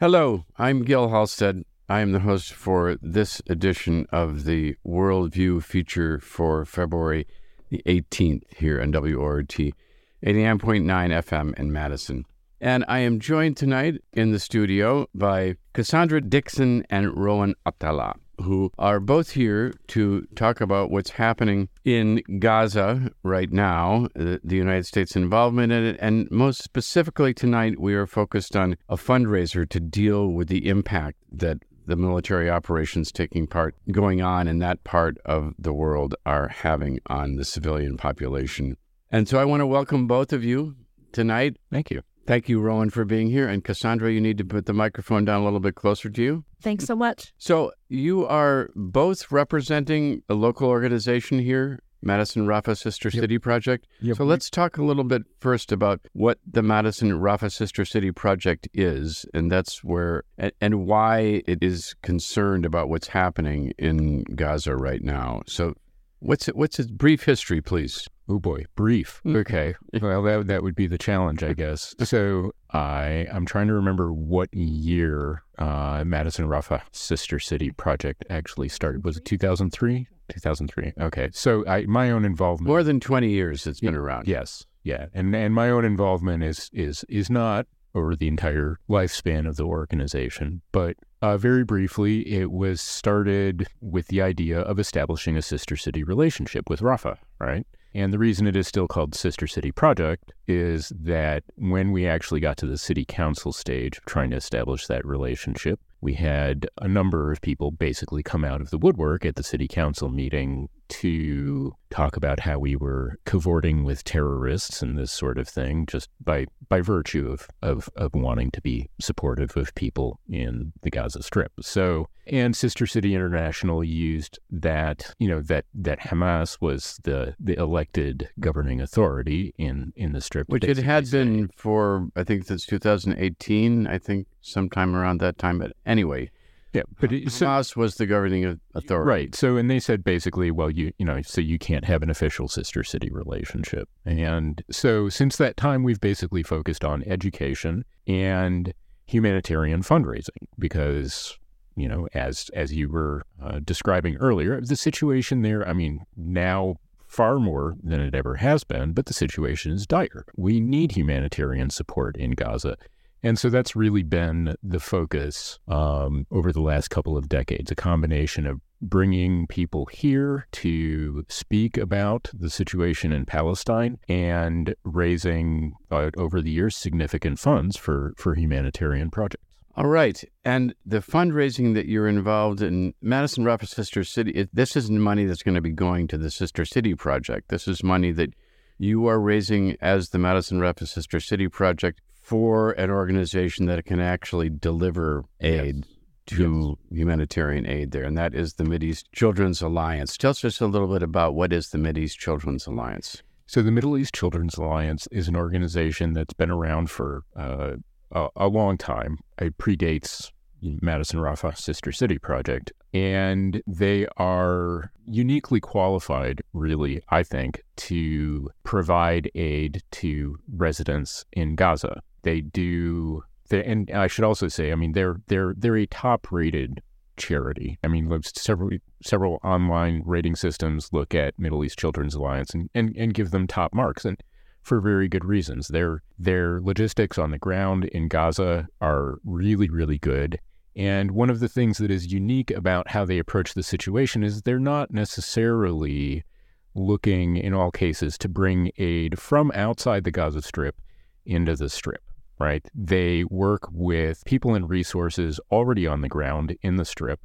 Hello, I'm Gil Halsted. I am the host for this edition of the Worldview feature for February the 18th here on WORT 89.9 FM in Madison. And I am joined tonight in the studio by Cassandra Dixon and Rowan Atilla, who are both here to talk about what's happening in Gaza right now, the, the United States' involvement in it. And most specifically tonight, we are focused on a fundraiser to deal with the impact that the military operations taking part going on in that part of the world are having on the civilian population. And so I want to welcome both of you tonight. Thank you. Thank you, Rowan, for being here. And Cassandra, you need to put the microphone down a little bit closer to you. Thanks so much. So, you are both representing a local organization here, Madison Rafah Sister Yep. City Project. Yep. So, let's talk a little bit first about what the Madison Rafah Sister City Project is, and that's where, and, and why it is concerned about what's happening in Gaza right now. So, what's it, what's its brief history, please? Oh boy, brief. Mm. Okay. Well, that that would be the challenge, I guess. So I I'm trying to remember what year uh, Madison Rafah Sister City Project actually started. Was it 2003? 2003. Okay. So I my own involvement. More than 20 years it's been around. Yes. Yeah. And and my own involvement is is is not over the entire lifespan of the organization, but uh, very briefly, it was started with the idea of establishing a sister city relationship with Rafah, right? And the reason it is still called Sister City Project is that when we actually got to the city council stage of trying to establish that relationship, we had a number of people basically come out of the woodwork at the city council meeting to talk about how we were cavorting with terrorists and this sort of thing, just by by virtue of of, of wanting to be supportive of people in the Gaza Strip. So, and Sister City International used that, you know, that that Hamas was the the elected governing authority in in the Strip, Which it had been for, I think since 2018, I think sometime around that time. But anyway, Yeah, but it, so, Hamas was the governing authority. Right. So, and they said basically, well, you you know, so you can't have an official sister city relationship. And so, since that time, we've basically focused on education and humanitarian fundraising because you know, as as you were uh, describing earlier, the situation there. I mean, now far more than it ever has been, but the situation is dire. We need humanitarian support in Gaza. And so that's really been the focus um, over the last couple of decades a combination of bringing people here to speak about the situation in Palestine and raising, uh, over the years, significant funds for, for humanitarian projects. All right. And the fundraising that you're involved in, Madison Rafah Sister City, it, this isn't money that's going to be going to the Sister City Project. This is money that you are raising as the Madison Rafah Sister City Project for an organization that can actually deliver aid to humanitarian aid there. And that is the Mideast Children's Alliance. Tell us just a little bit about what is the Mideast Children's Alliance. So, the Middle East Children's Alliance is an organization that's been around for uh, a, a long time. It predates Madison Rafah Sister City Project. And they are uniquely qualified, really, I think, to provide aid to residents in Gaza. They do, they, and I should also say, I mean, they're they're they're a top-rated charity. I mean, several several online rating systems look at Middle East Children's Alliance and, and, and give them top marks, and for very good reasons. Their their logistics on the ground in Gaza are really really good. And one of the things that is unique about how they approach the situation is they're not necessarily looking, in all cases, to bring aid from outside the Gaza Strip into the Strip, right? They work with people and resources already on the ground in the Strip,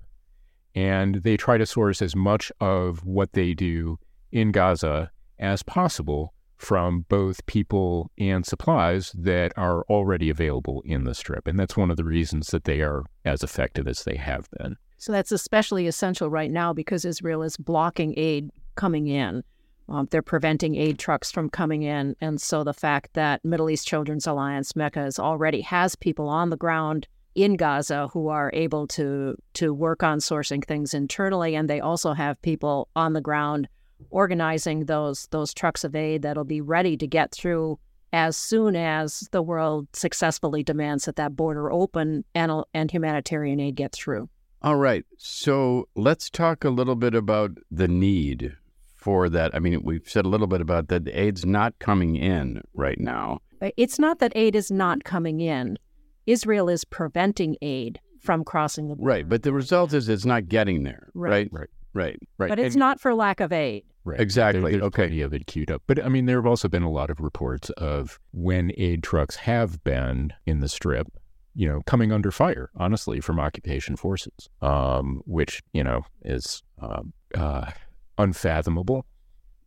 and they try to source as much of what they do in Gaza as possible from both people and supplies that are already available in the strip. And that's one of the reasons that they are as effective as they have been. So that's especially essential right now because Israel is blocking aid coming in. Um, they're preventing aid trucks from coming in. And so the fact that Middle East Children's Alliance, MECA, is already has people on the ground in Gaza who are able to to work on sourcing things internally, and they also have people on the ground organizing those those trucks of aid that'll be ready to get through as soon as the world successfully demands that that border open and and humanitarian aid get through. All right. So let's talk a little bit about the need for that. I mean, we've said a little bit about that. The aid's not coming in right now. It's not that aid is not coming in. Israel is preventing aid from crossing the border. Right. But the result is it's not getting there. Right. Right. Right. Right. right. But it's And- not for lack of aid. Right. Exactly. There- there's Okay. plenty of it queued up. But I mean, there have also been a lot of reports of when aid trucks have been in the strip, you know, coming under fire, honestly, from occupation forces, um, which, you know, is um, uh, unfathomable.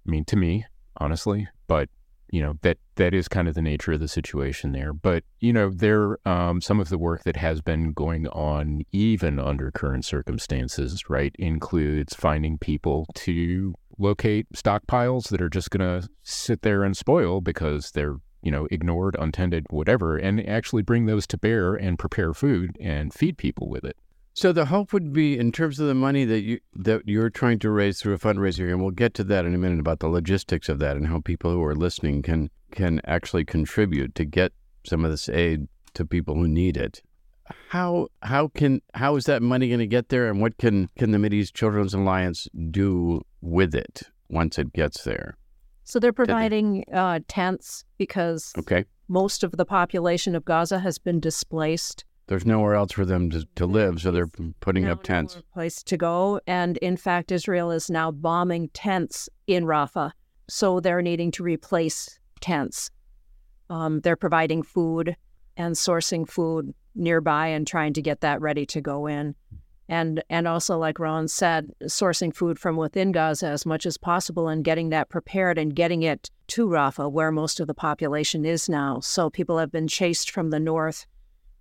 I mean, to me, honestly, but you know that that is kind of the nature of the situation there. But you know, there um, some of the work that has been going on, even under current circumstances, right, includes finding people to locate stockpiles that are just going to sit there and spoil because they're you know ignored, untended, whatever, and actually bring those to bear and prepare food and feed people with it. So the hope would be in terms of the money that you that you're trying to raise through a fundraiser, and we'll get to that in a minute about the logistics of that and how people who are listening can can actually contribute to get some of this aid to people who need it. How how can how is that money going to get there, and what can can the Mideast Children's Alliance do with it once it gets there? So they're providing uh, tents because Okay, most of the population of Gaza has been displaced. There's nowhere else for them to, to live, so they're putting up tents. Place to go, and in fact, Israel is now bombing tents in Rafah, so they're needing to replace tents. Um, they're providing food and sourcing food nearby and trying to get that ready to go in, and and also, like Ron said, sourcing food from within Gaza as much as possible and getting that prepared and getting it to Rafah, where most of the population is now. So people have been chased from the north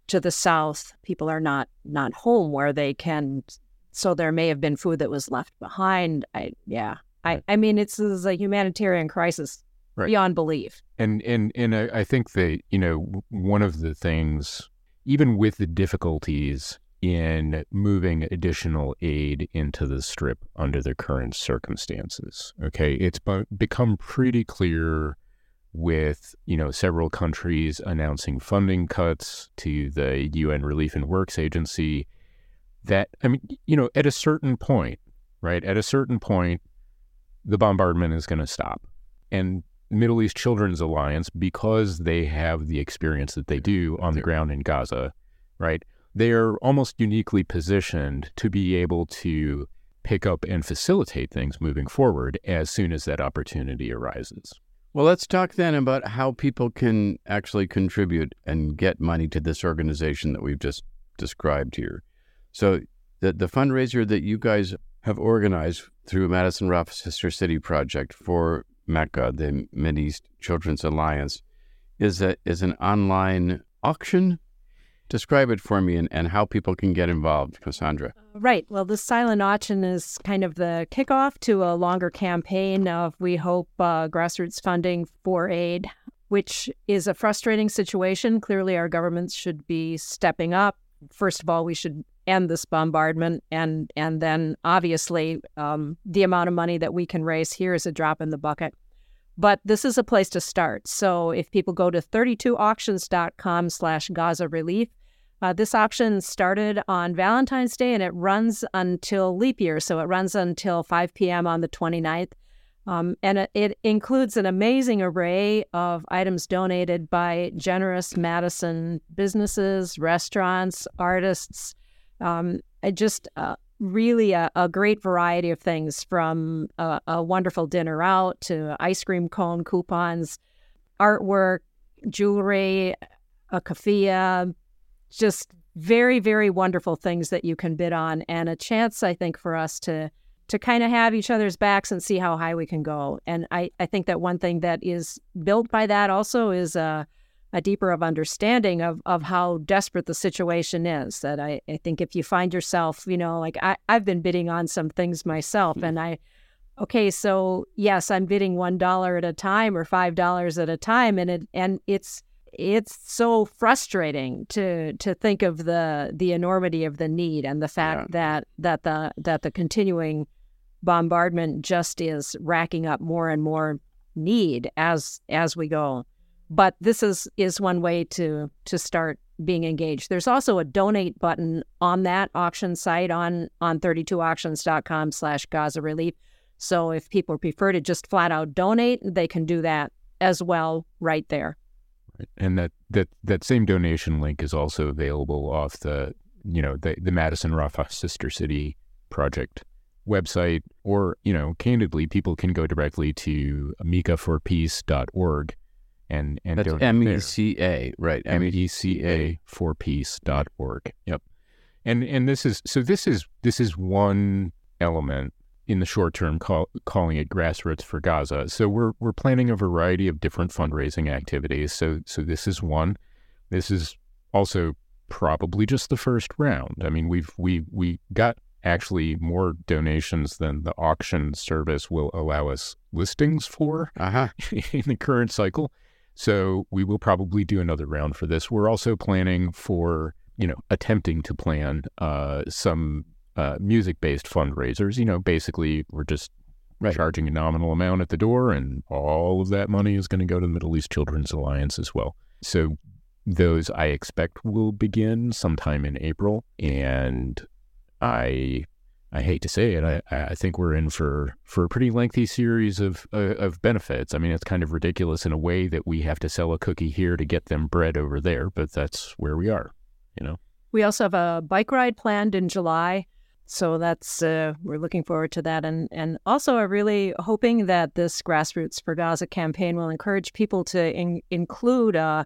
to the south. People are not not home where they can. So there may have been food that was left behind. I yeah. I, I mean, it's, this is a humanitarian crisis Right. beyond belief. And and and I, I think that you know one of the things, even with the difficulties in moving additional aid into the strip under the current circumstances, okay, it's become pretty clear with you know several countries announcing funding cuts to the UN Relief and Works Agency that I mean you know at a certain point, right? At a certain point, the bombardment is going to stop, and Middle East Children's Alliance, because they have the experience that they do on the ground in Gaza, right? They are almost uniquely positioned to be able to pick up and facilitate things moving forward as soon as that opportunity arises. Well, let's talk then about how people can actually contribute and get money to this organization that we've just described here. So, the, the fundraiser that you guys have organized through Madison Rafah Sister City Project for MECA, the Mideast Children's Alliance, is a, is an online auction. Describe it for me and, and how people can get involved, Cassandra. Right. Well, the silent auction is kind of the kickoff to a longer campaign of, we hope, uh, grassroots funding for aid, which is a frustrating situation. Clearly, our governments should be stepping up. First of all, we should end this bombardment, and and then obviously, um, the amount of money that we can raise here is a drop in the bucket. But this is a place to start. So if people go to 32auctions.com slash Gaza Relief, uh, this option started on Valentine's Day and it runs until leap year. So it runs until 5 p.m. on the 29th. Um, and it, includes an amazing array of items donated by generous Madison businesses, restaurants, artists. Um, just uh, really a, a great variety of things from a, a wonderful dinner out to ice cream cone coupons, artwork, jewelry, a keffiyeh, just very, very wonderful things that you can bid on, and a chance, I think, for us to to kind of have each other's backs and see how high we can go. And I, I think that one thing that is built by that also is a, a deeper of understanding of, of how desperate the situation is. That I, I think if you find yourself, you know, like I, I've been bidding on some things myself, hmm. and I, okay, so yes, I'm bidding one dollar at a time or five dollars at a time, and it and it's it's so frustrating to to think of the the enormity of the need and the fact that that the that the continuing bombardment just is racking up more and more need as as we go. But this is is one way to to start being engaged. There's also a donate button on that auction site on on 32auctions.com slash Gaza Relief. So if people prefer to just flat out donate, they can do that as well right there. And that, that, that same donation link is also available off the, you know, the, the Madison Rafah Sister City project website, or, you know, candidly, people can go directly to mecaforpeace.org and, and That's M E C A, right? M E C A for peace.org. Yep. And, and this is, so this is, this is one element in the short term, call, calling it grassroots for Gaza. So we're we're planning a variety of different fundraising activities. So so this is one. This is also probably just the first round. I mean, we've we we got actually more donations than the auction service will allow us listings for uh-huh. in the current cycle. So we will probably do another round for this. We're also planning for, you know, attempting to plan uh, some uh, music based fundraisers. You know, basically, we're just right. charging a nominal amount at the door, and all of that money is going to go to the Middle East Children's Alliance as well. So, those I expect will begin sometime in April. And I. I hate to say it, I, I think we're in for, for a pretty lengthy series of uh, of benefits. I mean, it's kind of ridiculous in a way that we have to sell a cookie here to get them bread over there, but that's where we are, you know. We also have a bike ride planned in July so that's uh, we're looking forward to that, and and also are really hoping that this grassroots for Gaza campaign will encourage people to in, include a,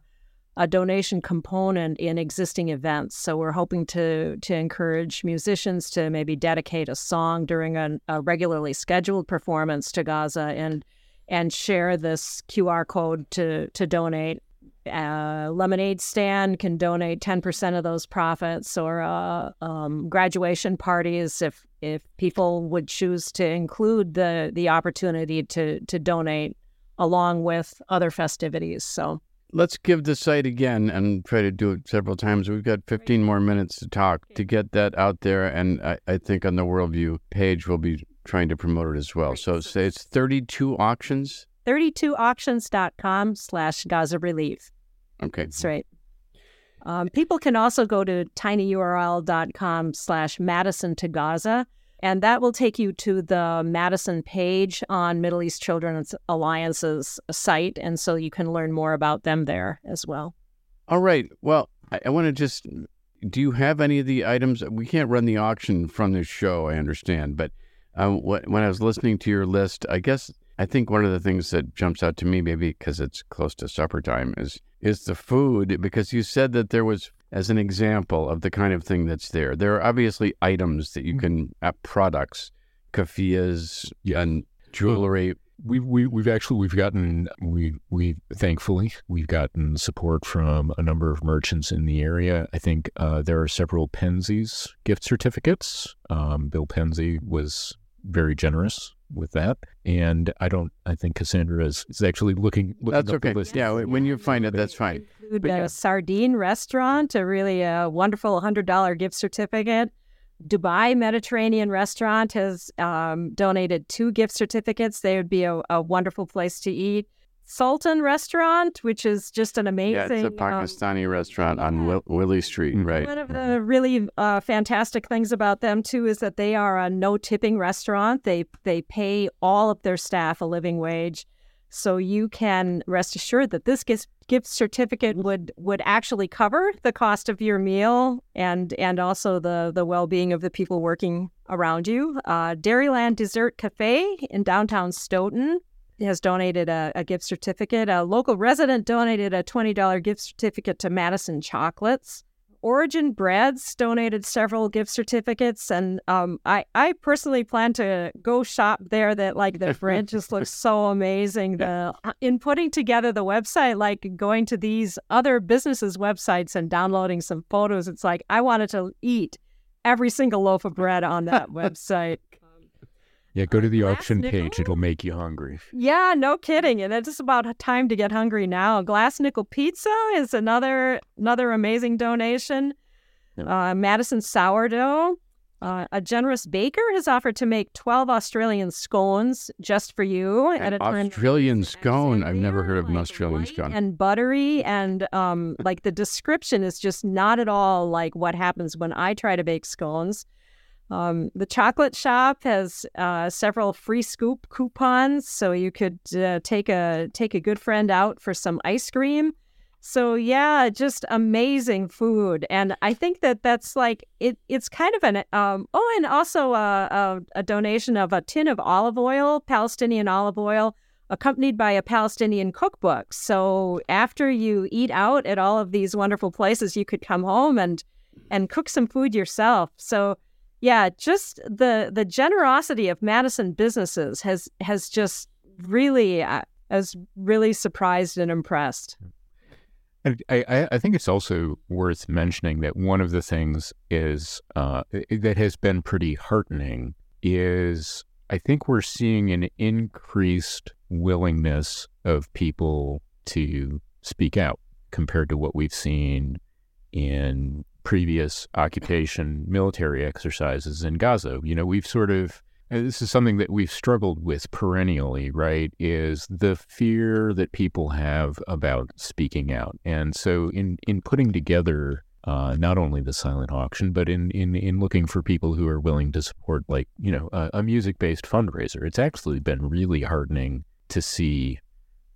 a donation component in existing events. So we're hoping to to encourage musicians to maybe dedicate a song during a, a regularly scheduled performance to Gaza, and and share this QR code to to donate a lemonade stand can donate 10% of those profits or uh, um, graduation parties if if people would choose to include the the opportunity to to donate along with other festivities so let's give the site again and try to do it several times. We've got 15 more minutes to talk. To get that out there and i, I think on the worldview page we'll be trying to promote it as well. So say it's 32 auctions? 32auctions.com slash Gaza Relief. Okay. That's right. Um, people can also go to tinyurl.com slash Madison to Gaza, and that will take you to the Madison page on Middle East Children's Alliance's site, and so you can learn more about them there as well. All right. Well, I, I want to just do you have any of the items? We can't run the auction from this show, I understand, but um, when I was listening to your list, I guess I think one of the things that jumps out to me, maybe because it's close to supper time, is is the food. Because you said that there was, as an example of the kind of thing that's there, there are obviously items that you mm-hmm. can, uh, products, keffiyehs and jewelry. We we we've actually we've gotten we we thankfully we've gotten support from a number of merchants in the area. I think uh, there are several Penzeys gift certificates. Um, Bill Penzey was very generous with that. And I don't, I think Cassandra is, is actually looking, looking That's okay. Yeah, when you find it, that's fine. Include but, a yeah. sardine restaurant, a really uh, wonderful $100 gift certificate. Dubai Mediterranean Restaurant has um, donated two gift certificates. They would be a, a wonderful place to eat. Sultan Restaurant, which is just an amazing. Yeah, it's a um, Pakistani um, restaurant on Will- Willie Street, mm-hmm. right? One of the really uh, fantastic things about them too is that they are a no tipping restaurant. They they pay all of their staff a living wage, so you can rest assured that this gift gift certificate would would actually cover the cost of your meal and and also the the well being of the people working around you. Uh, Dairyland Dessert Cafe in downtown Stoughton has donated a, a, gift certificate. A local resident donated a $20 gift certificate to Madison Chocolates. Origin Breads donated several gift certificates, and um, I, I personally plan to go shop there. That like the bread just looks so amazing. The uh, in putting together the website, like going to these other businesses' websites and downloading some photos, it's like I wanted to eat every single loaf of bread on that website. Yeah, go to the auction nickel? page. It'll make you hungry. Yeah, no kidding. And it's about time to get hungry now. Glass Nickel Pizza is another another amazing donation. Uh, Madison Sourdough, Uh, a generous baker has offered to make 12 Australian scones just for you An at a. Australian scone. I've never heard of an Australian scone. And buttery, and um, like the description is just not at all like what happens when I try to bake scones. Um, the chocolate shop has uh, several free scoop coupons, so you could uh, take a take a good friend out for some ice cream. So yeah, just amazing food, and I think that that's like it. It's kind of an um, oh, and also a, a, a donation of a tin of olive oil, Palestinian olive oil, accompanied by a Palestinian cookbook. So after you eat out at all of these wonderful places, you could come home and and cook some food yourself. So yeah, just the the generosity of Madison businesses has has just really uh, has really surprised and impressed. And I, I think it's also worth mentioning that one of the things is uh, that has been pretty heartening is I think we're seeing an increased willingness of people to speak out compared to what we've seen in previous occupation military exercises in Gaza. You know, we've sort of this is something that we've struggled with perennially, right? Is the fear that people have about speaking out. And so in in putting together uh, not only the silent auction, but in, in, in looking for people who are willing to support, like, you know, a, a music based fundraiser. It's actually been really heartening to see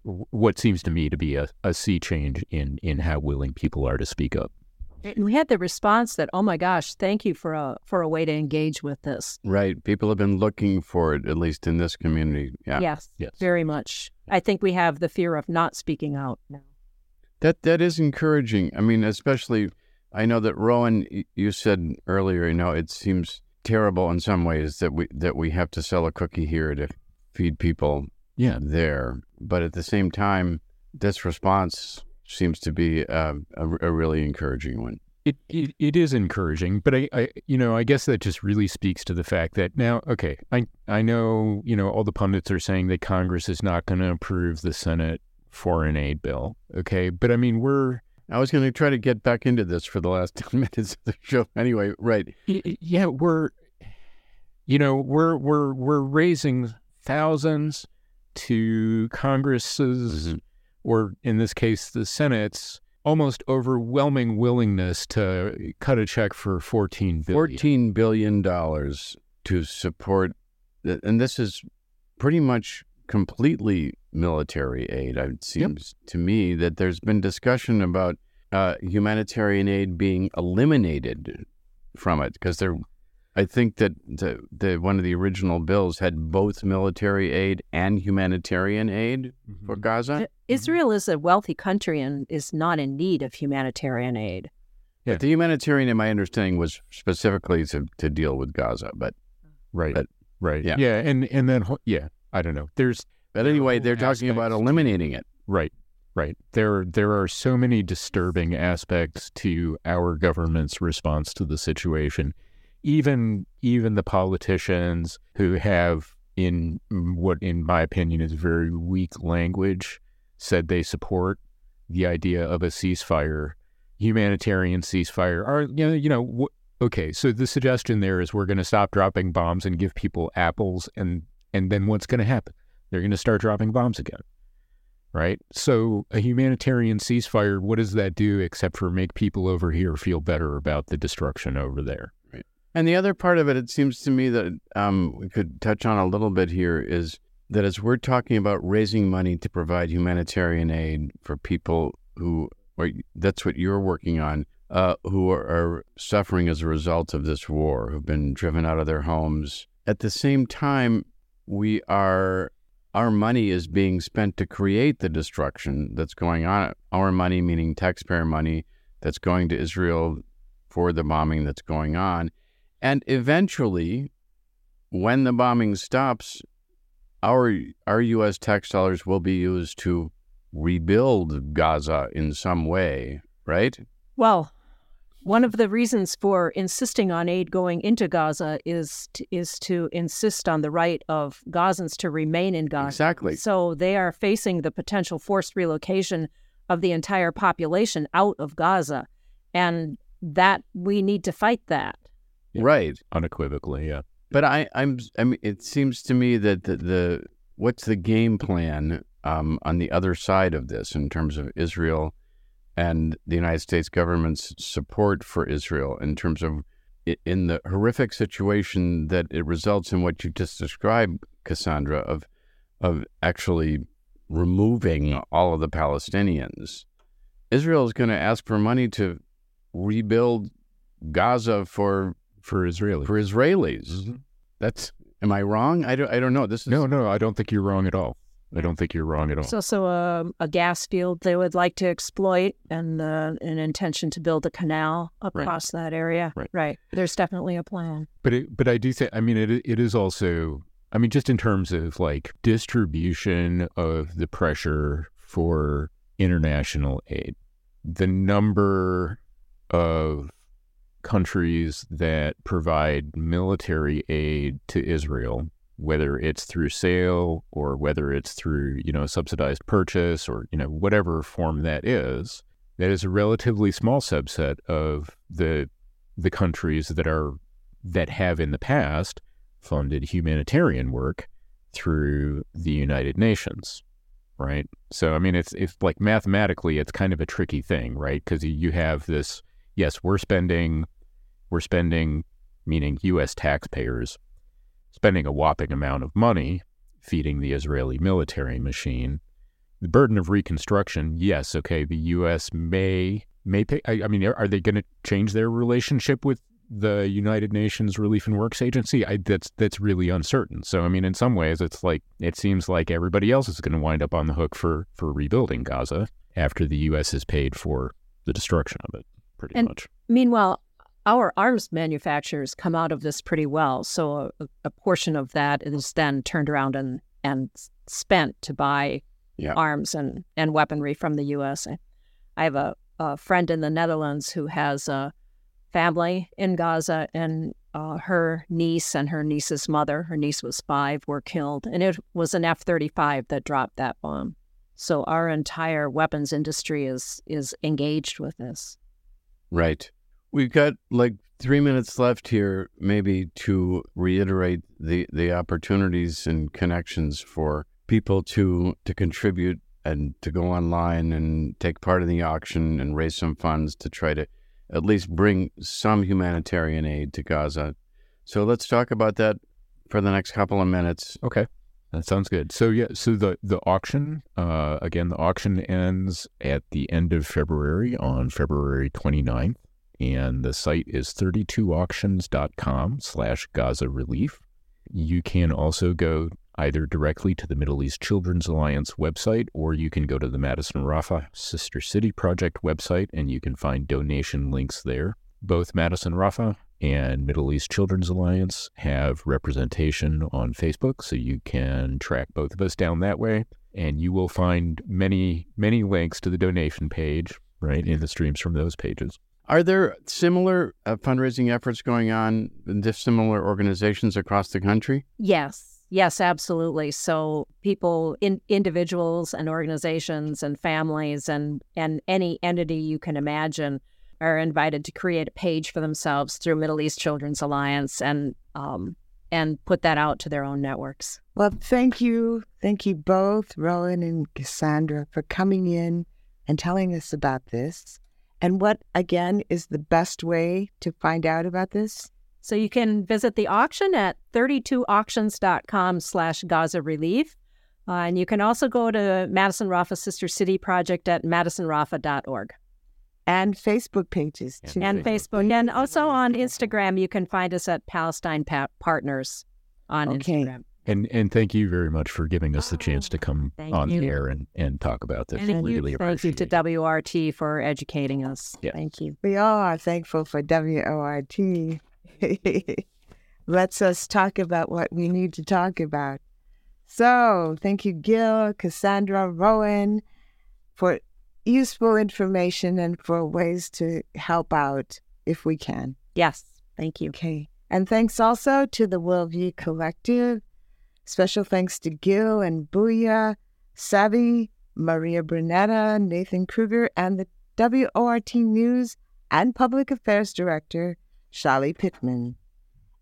what seems to me to be a, a sea change in, in how willing people are to speak up. And we had the response that, oh my gosh, thank you for a for a way to engage with this. Right. People have been looking for it, at least in this community. Yeah. Yes, Yes. very much. I think we have the fear of not speaking out now. That that is encouraging. I mean, especially I know that Rowan, you said earlier, you know, it seems terrible in some ways that we that we have to sell a cookie here to feed people Yeah. there, but at the same time, this response seems to be uh, a, a really encouraging one. It, it it is encouraging, but I, I you know I guess that just really speaks to the fact that now okay I I know you know all the pundits are saying that Congress is not going to approve the Senate foreign aid bill okay but I mean we're I was going to try to get back into this for the last 10 minutes of the show. Anyway, right. yeah we're you know we're we're we're raising thousands to Congress's Mhm. Or in this case the Senate's almost overwhelming willingness to cut a check for 14 billion. $14 billion to support, and this is pretty much completely military aid. It seems to me that there's been discussion about uh, humanitarian aid being eliminated from it because there. I think that the, the one of the original bills had both military aid and humanitarian aid for Gaza. Uh, Israel is a wealthy country and is not in need of humanitarian aid. Yeah. The humanitarian, in my understanding, was specifically to, to deal with Gaza. But Right. But- right. yeah. Yeah. And and then yeah, I don't know. There's but anyway, they're There talking about eliminating it. right. Right. There there are so many disturbing aspects to our government's response to the situation. Even even the politicians who have in what in my opinion is very weak language said they support the idea of a ceasefire, humanitarian ceasefire. Are you know, you know wh- okay, so the suggestion there is we're going to stop dropping bombs and give people apples and and then what's going to happen? They're going to start dropping bombs again. Right? So a humanitarian ceasefire, what does that do except for make people over here feel better about the destruction over there? And the other part of it, it seems to me that um, we could touch on a little bit here is that as we're talking about raising money to provide humanitarian aid for people who, or that's what you're working on, uh, who are, are suffering as a result of this war, who've been driven out of their homes. At the same time, we are our money is being spent to create the destruction that's going on. Our money, meaning taxpayer money, that's going to Israel for the bombing that's going on. And eventually, when the bombing stops, our our U.S. tax dollars will be used to rebuild Gaza in some way, right? Well, one of the reasons for insisting on aid going into Gaza is to, is to insist on the right of Gazans to remain in Gaza. Exactly. So they are facing the potential forced relocation of the entire population out of Gaza, and that we need to fight that. Yeah. Right. unequivocally. Yeah. But I, I'm, I mean, it seems to me that the, the what's the game plan um, on the other side of this in terms of Israel and the United States government's support for Israel in terms of in the horrific situation that it results in what you just described, Cassandra, of of actually removing all of the Palestinians. Israel is going to ask for money to rebuild Gaza for For Israelis. for Israelis. Mhm. That's am I wrong? I don't I don't know. This is No, no, I don't think you're wrong at all. I don't think you're wrong at all. It's also a, a gas field they would like to exploit and uh, an intention to build a canal Right. across that area. Right. There's definitely a plan. But it, but I do think I mean it it is also I mean just in terms of like distribution of the pressure for international aid, the number of countries that provide military aid to Israel, whether it's through sale or whether it's through you know subsidized purchase or you know whatever form that is, that is a relatively small subset of the the countries that are that have in the past funded humanitarian work through the United Nations, right? So I mean, it's it's like mathematically, it's kind of a tricky thing, right? Because you have this. Yes, we're spending, we're spending, meaning U.S. taxpayers, spending a whopping amount of money feeding the Israeli military machine. The burden of reconstruction, yes, okay, the U.S. may may pay. I, I mean, are, they going to change their relationship with the United Nations Relief and Works Agency? I, that's that's really uncertain. So, I mean, in some ways, it's like it seems like everybody else is going to wind up on the hook for for rebuilding Gaza after the U.S. has paid for the destruction of it, pretty And- much. Meanwhile, our arms manufacturers come out of this pretty well. So a, a portion of that is then turned around and, and spent to buy Yeah. arms and, and weaponry from the U.S. I- have a, a friend in the Netherlands who has a family in Gaza, and uh, her niece and her niece's mother, her niece was five, were killed. And it was an F 35 that dropped that bomb. So our entire weapons industry is is engaged with this. Right. We've got like three minutes left here, maybe to reiterate the, the opportunities and connections for people to to contribute and to go online and take part in the auction and raise some funds to try to at least bring some humanitarian aid to Gaza. So let's talk about that for the next couple of minutes. Okay. That sounds good. So yeah, so the the auction, uh, again, the auction ends at the end of February on February 29th, and the site is 32auctions.com slash Gaza Relief. You can also go either directly to the Middle East Children's Alliance website, or you can go to the Madison Rafah Sister City Project website, and you can find donation links there. Both Madison Rafah and Middle East Children's Alliance have representation on Facebook, so you can track both of us down that way. And you will find many, many links to the donation page, right, in the streams from those pages. Are there similar uh, fundraising efforts going on in this similar organizations across the country? Yes. Yes, absolutely. So people in individuals and organizations and families and and any entity you can imagine are invited to create a page for themselves through Middle East Children's Alliance and um and put that out to their own networks. Well, thank you. Thank you both, Rowan and Cassandra, for coming in and telling us about this. And what, again, is the best way to find out about this? So you can visit the auction at 32auctions.com slash Gaza Relief. Uh, and you can also go to Madison Rafah Sister City Project at madisonrafah.org. And Facebook pages, And too. and Facebook. And also on Instagram, you can find us at Palestine pa- Partners on Okay. Instagram. And and thank you very much for giving us the chance to oh, come Thank on you. the air and, and talk about this. And thank you, really thank you to it. WRT for educating us. Yeah. Thank you. We all are thankful for WORT. Lets us talk about what we need to talk about. So, thank you, Gil, Cassandra, Rowan, for useful information and for ways to help out if we can. Yes, thank you. Okay. And thanks also to the Worldview Collective. Special thanks to Gil and Booyah, Savvy, Maria Brunetta, Nathan Kruger, and the WORT News and Public Affairs Director, Shali Pittman.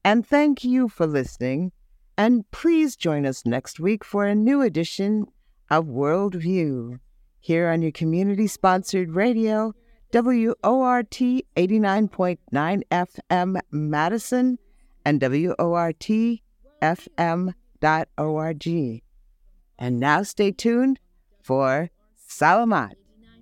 And thank you for listening. And please join us next week for a new edition of Worldview here on your community sponsored radio, WORT 89.9 FM Madison and WORT FM.org. And now stay tuned for Salamat.